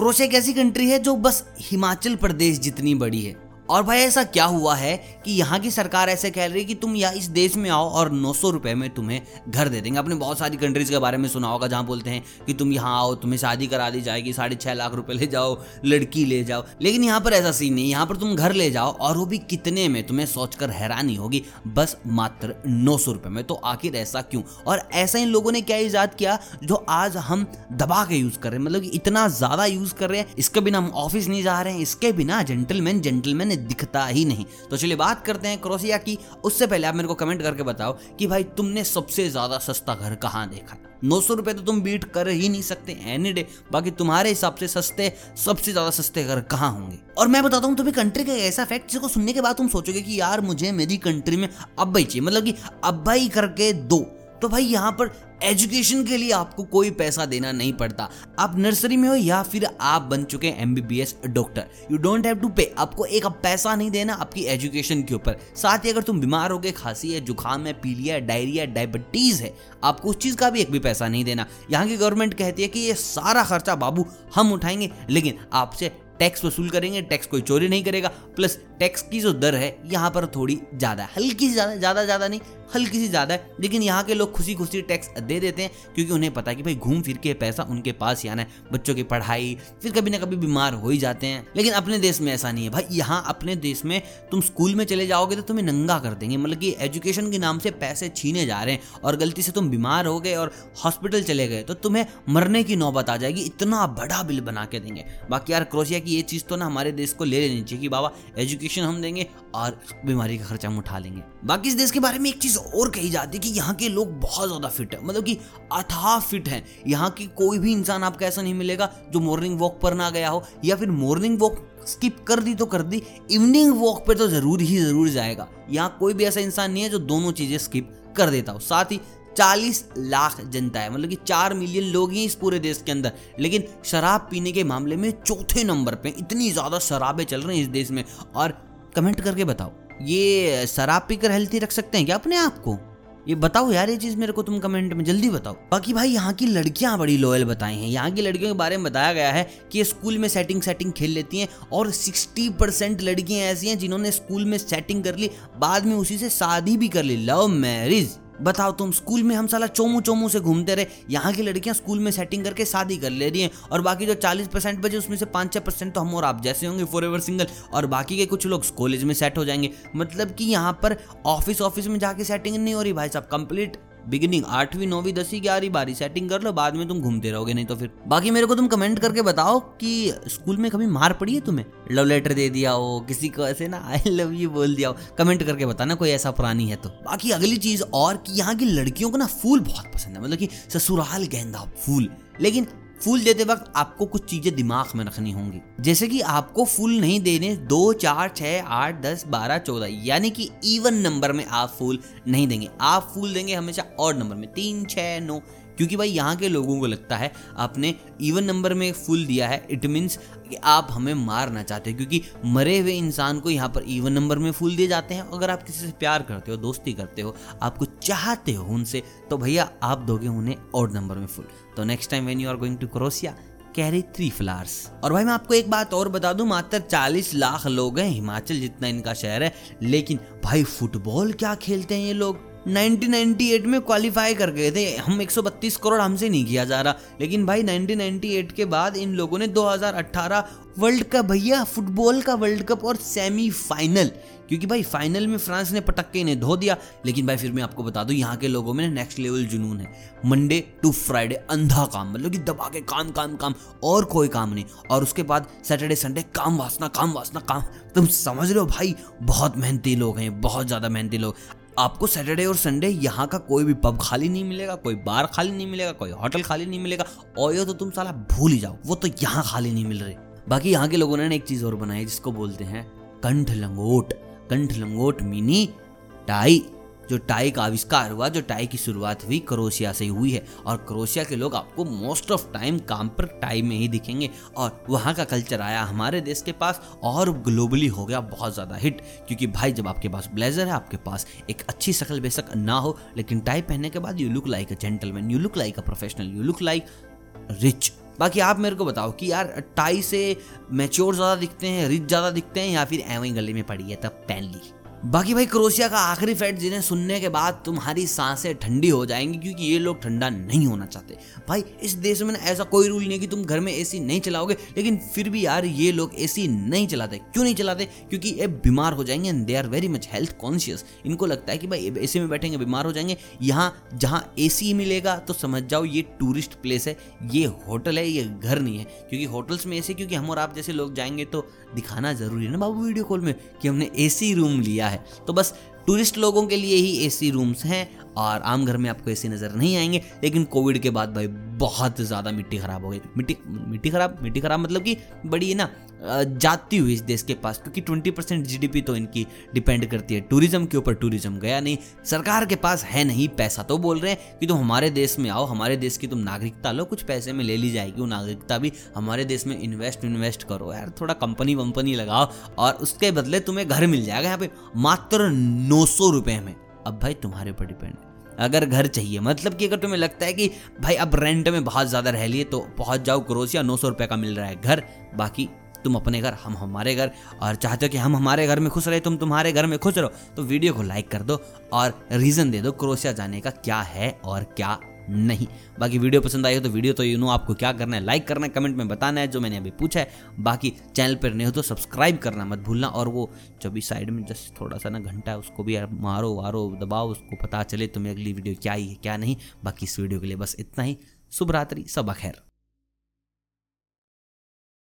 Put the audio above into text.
Crochet एक ऐसी country है जो बस हिमाचल प्रदेश जितनी बड़ी है। और भाई ऐसा क्या हुआ है कि यहाँ की सरकार ऐसे कह रही है कि तुम यहाँ इस देश में आओ और नौ सौ रुपए में तुम्हें घर दे देंगे। आपने बहुत सारी कंट्रीज़ के बारे में सुना होगा जहाँ बोलते हैं कि तुम यहाँ आओ, तुम्हें शादी करा दी जाएगी, साढ़े छह लाख रुपए ले जाओ, लड़की ले जाओ। लेकिन यहाँ पर ऐसा सीन नहीं यहाँ पर तुम घर ले जाओ और वो भी कितने में, तुम्हें सोचकर हैरानी होगी। बस मात्र नौ सौ रुपए में। तो आखिर ऐसा क्यों? और ऐसा इन लोगों ने क्या ईजाद किया जो आज हम दबा के यूज़ कर रहे हैं? मतलब इतना ज़्यादा यूज़ कर रहे हैं। इसके बिना हम ऑफ़िस नहीं जा रहे हैं। इसके बिना जेंटलमैन जेंटलमैन दिखता ही नहीं। तो चलिए बात करते हैं क्रोसिया की। उससे पहले आप मेरे को कमेंट करके बताओ कि भाई तुमने सबसे ज़्यादा सस्ता घर कहाँ देखा नौ सौ रुपए तो तुम बीट कर ही नहीं सकते एनी डे बाकी तुम्हारे हिसाब से सस्ते, सबसे ज़्यादा सस्ते घर कहाँ होंगे? और मैं बताता हूँ, तुम्हें कंट्री का ऐसा फैक्ट जिसको सुनने के बाद तुम सोचोगे कि यार मुझे मेरी कंट्री में अब्बाई चाहिए। मतलब कि अब्बाई करके दो। तो भाई यहाँ पर एजुकेशन के लिए आपको कोई पैसा देना नहीं पड़ता। आप नर्सरी में हो या फिर आप बन चुके हैं MBBS doctor you don't have to pay आपको एक पैसा नहीं देना आपकी एजुकेशन के ऊपर। साथ ही अगर तुम बीमार हो गए, खांसी है, जुकाम है, पीलिया डायरिया डायबिटीज़ है आपको उस चीज़ का भी एक भी पैसा नहीं देना। यहाँ की गवर्नमेंट कहती है कि ये सारा खर्चा बाबू हम उठाएँगे, लेकिन आपसे टैक्स वसूल करेंगे, टैक्स कोई चोरी नहीं करेगा। प्लस टैक्स की जो दर है, यहाँ पर थोड़ी ज़्यादा है। हल्की सी ज़्यादा ज़्यादा ज़्यादा नहीं, हल्की सी ज़्यादा है। लेकिन यहाँ के लोग खुशी खुशी टैक्स दे देते हैं, क्योंकि उन्हें पता है कि भाई घूम फिर के पैसा उनके पास ही आना है। बच्चों की पढ़ाई, फिर कभी ना कभी बीमार हो ही जाते हैं। लेकिन अपने देश में ऐसा नहीं है। भाई, यहाँ अपने देश में तुम स्कूल में चले जाओगे तो तुम्हें नंगा कर देंगे। मतलब कि एजुकेशन के नाम से पैसे छीने जा रहे हैं और गलती से तुम बीमार हो गए और हॉस्पिटल चले गए तो तुम्हें मरने की नौबत आ जाएगी। इतना बड़ा बिल बना के देंगे। बाकी यार, क्रोशिया की ये चीज़ तो ना हमारे देश को ले लेनी चाहिए कि बाबा एजुकेशन हम देंगे और बीमारी का खर्चा हम उठा लेंगे। बाकी इस देश के बारे में एक चीज़ और कही जाती है कि यहाँ के लोग बहुत ज़्यादा फिट है। मतलब कि अथाह फिट हैं। यहाँ की कोई भी इंसान आपको ऐसा नहीं मिलेगा जो मॉर्निंग वॉक पर ना गया हो, या फिर मॉर्निंग वॉक स्किप कर दी तो कर दी इवनिंग वॉक पे तो ज़रूर ही ज़रूर जाएगा। यहाँ कोई भी ऐसा इंसान नहीं है जो दोनों चीज़ें स्किप कर देता हो। साथ ही 40 लाख जनता है। मतलब कि चार मिलियन लोग ही इस पूरे देश के अंदर। लेकिन शराब पीने के मामले में चौथे नंबर पे इतनी ज़्यादा शराबें चल रही हैं इस देश में। और कमेंट करके बताओ, ये शराब पीकर हेल्थी रख सकते हैं क्या अपने आप को? ये बताओ यार, ये चीज़ मेरे को तुम कमेंट में जल्दी बताओ। बाकी भाई, यहाँ की लड़कियाँ बड़ी लॉयल बताई हैं। यहाँ की लड़कियों के बारे में बताया गया है कि ये स्कूल में सेटिंग सेटिंग खेल लेती हैं और 60 परसेंट लड़कियाँ ऐसी हैं जिन्होंने स्कूल में सेटिंग कर ली, बाद में उसी से शादी भी कर ली। Love marriage. बताओ तुम, स्कूल में हम साला चोमू चोमू से घूमते रहे। यहाँ की लड़कियाँ स्कूल में सेटिंग करके शादी कर ले रही हैं। और बाकी जो 40 परसेंट बचे, उसमें से पाँच छः परसेंट तो हम और आप जैसे होंगे फॉर एवर सिंगल और बाकी के कुछ लोग कॉलेज में सेट हो जाएँगे। मतलब कि यहाँ पर ऑफ़िस ऑफ़िस में जाके सेटिंग नहीं हो रही भाई साहब। कंप्लीट बिगिनिंग आठवीं, नौवीं, दसवीं ग्यारहवीं बारी। सेटिंग कर लो, बाद में तुम घूमते रहोगे, नहीं तो फिर। बाकी मेरे को तुम कमेंट करके बताओ कि स्कूल में कभी मार पड़ी है तुम्हें? लव लेटर दे दिया हो, किसी को ऐसे ना आई लव यू बोल दिया हो। कमेंट करके बताना, कोई ऐसा पुरानी है तो। बाकी अगली चीज़ और कि यहाँ की लड़कियों को ना फूल बहुत पसंद है। मतलब कि ससुराल गेंदा फूल। लेकिन फूल देते वक्त आपको कुछ चीज़ें दिमाग में रखनी होंगी। जैसे कि आपको फूल नहीं देने दो, चार, छह, आठ, दस, बारह, चौदह, यानी कि इवन नंबर में आप फूल नहीं देंगे। आप फूल देंगे हमेशा और नंबर में, तीन, छह, नौ, क्योंकि भाई यहाँ के लोगों को लगता है आपने इवन नंबर में फुल दिया है इट मीन्स कि आप हमें मारना चाहते हो क्योंकि मरे हुए इंसान को यहाँ पर इवन नंबर में फूल दिए जाते हैं। अगर आप किसी से प्यार करते हो, दोस्ती करते हो, आपको चाहते हो उनसे तो भैया आप दोगे उन्हें और नंबर में फूल। तो next time when you are going to Croatia carry three flowers और भाई, मैं आपको एक बात और बता दूँ, मात्र 40 लाख लोग हैं, हिमाचल जितना इनका शहर है, लेकिन भाई फुटबॉल क्या खेलते हैं ये लोग? 1998 में क्वालिफाई कर गए थे। हम 132 करोड़ हमसे नहीं किया जा रहा। लेकिन भाई 1998 के बाद इन लोगों ने 2018 वर्ल्ड कप भैया, फुटबॉल का वर्ल्ड कप और सेमीफाइनल क्योंकि भाई फाइनल में फ्रांस ने पटक के इन्हें धो दिया। लेकिन भाई, फिर मैं आपको बता दूँ, यहाँ के लोगों में नेक्स्ट लेवल जुनून है। मंडे टू फ्राइडे अंधा काम मतलब कि दबा के काम काम काम, और कोई काम नहीं। और उसके बाद सैटरडे संडे काम वासना काम वासना, काम। तुम समझ रहे हो भाई, बहुत मेहनती लोग हैं, बहुत ज़्यादा मेहनती लोग। आपको सैटरडे और संडे यहाँ का कोई भी पब खाली नहीं मिलेगा, कोई बार खाली नहीं मिलेगा, कोई होटल खाली नहीं मिलेगा। ओयो तो तुम साला भूल ही जाओ, वो तो यहाँ खाली नहीं मिल रहे। बाकी यहाँ के लोगों ने एक चीज़ और बनाई जिसको बोलते हैं कंठ लंगोट कंठ लंगोट मिनी टाई जो टाई का आविष्कार हुआ, जो टाई की शुरुआत हुई, क्रोशिया से हुई है। और क्रोशिया के लोग आपको मोस्ट ऑफ़ टाइम काम पर टाई में ही दिखेंगे। और वहाँ का कल्चर आया हमारे देश के पास और ग्लोबली हो गया बहुत ज़्यादा हिट क्योंकि भाई, जब आपके पास ब्लेजर है, आपके पास एक अच्छी शक्ल बेशक ना हो, लेकिन टाई पहनने के बाद you look like a gentleman you look like a professional you look like rich बाकी आप मेरे को बताओ कि यार, टाई से मैच्योर ज़्यादा दिखते हैं रिच ज़्यादा दिखते हैं या फिर एवं गले में पड़ी है, तब पहन ली। बाकी भाई क्रोशिया का आखिरी फैक्ट जिन्हें सुनने के बाद तुम्हारी साँसें ठंडी हो जाएँगी क्योंकि ये लोग ठंडा नहीं होना चाहते। भाई, इस देश में ना ऐसा कोई रूल नहीं है कि तुम घर में एसी नहीं चलाओगे, लेकिन फिर भी यार ये लोग एसी नहीं चलाते। क्यों नहीं चलाते? क्योंकि ये बीमार हो जाएँगे and they are very much health conscious इनको लगता है कि भाई एसी में बैठेंगे, बीमार हो जाएँगे। यहाँ जहाँ ए मिलेगा तो समझ जाओ ये टूरिस्ट प्लेस है, ये होटल है, ये घर नहीं है। क्योंकि होटल्स में ऐसे क्योंकि हम और आप जैसे लोग जाएँगे तो दिखाना ज़रूरी है ना बाबू वीडियो कॉल में कि हमने एसी रूम लिया है। तो बस टूरिस्ट लोगों के लिए ही एसी रूम्स हैं और आम घर में आपको ऐसे नज़र नहीं आएँगे। लेकिन कोविड के बाद भाई, बहुत ज़्यादा मिट्टी ख़राब हो गई। मिट्टी मिट्टी ख़राब मिट्टी ख़राब मतलब कि बड़ी ना जाती हुई इस देश के पास, क्योंकि ट्वेंटी परसेंट जी तो इनकी डिपेंड करती है। टूरिज़्म के ऊपर टूरिज़्म गया नहीं। सरकार के पास है नहीं पैसा तो बोल रहे हैं कि तुम हमारे देश में आओ, हमारे देश की तुम नागरिकता लो, कुछ पैसे में ले ली जाएगी वो नागरिकता भी। हमारे देश में इन्वेस्ट इन्वेस्ट करो यार, थोड़ा कंपनी वंपनी लगाओ, और उसके बदले तुम्हें घर मिल जाएगा यहाँ पे। मात्र नौ सौ रुपये में। अब भाई तुम्हारे ऊपर डिपेंड अगर घर चाहिए मतलब कि अगर तुम्हें लगता है कि भाई अब रेंट में बहुत ज़्यादा रह लिए तो पहुँच जाओ क्रोशिया नौ सौ रुपये का मिल रहा है घर, बाकी तुम अपने घर, हम हमारे घर, और चाहते हो कि हम हमारे घर में खुश रहे, तुम तुम्हारे घर में खुश रहो तो वीडियो को लाइक कर दो और रीज़न दे दो क्रोशिया जाने का क्या है और क्या नहीं। बाकी वीडियो पसंद आई हो तो वीडियो तो यू नो आपको क्या करना है लाइक करना है कमेंट में बताना है, जो मैंने अभी पूछा है। बाकी चैनल पर नहीं हो तो सब्सक्राइब करना मत भूलना और वो जो भी साइड में जस्ट थोड़ा सा ना घंटा है, उसको भी यार मारो, वारो, दबाओ, उसको पता चले तुम्हें अगली वीडियो क्या आई है, क्या नहीं। बाकी इस वीडियो के लिए बस इतना ही। शुभ रात्रि सब खैर।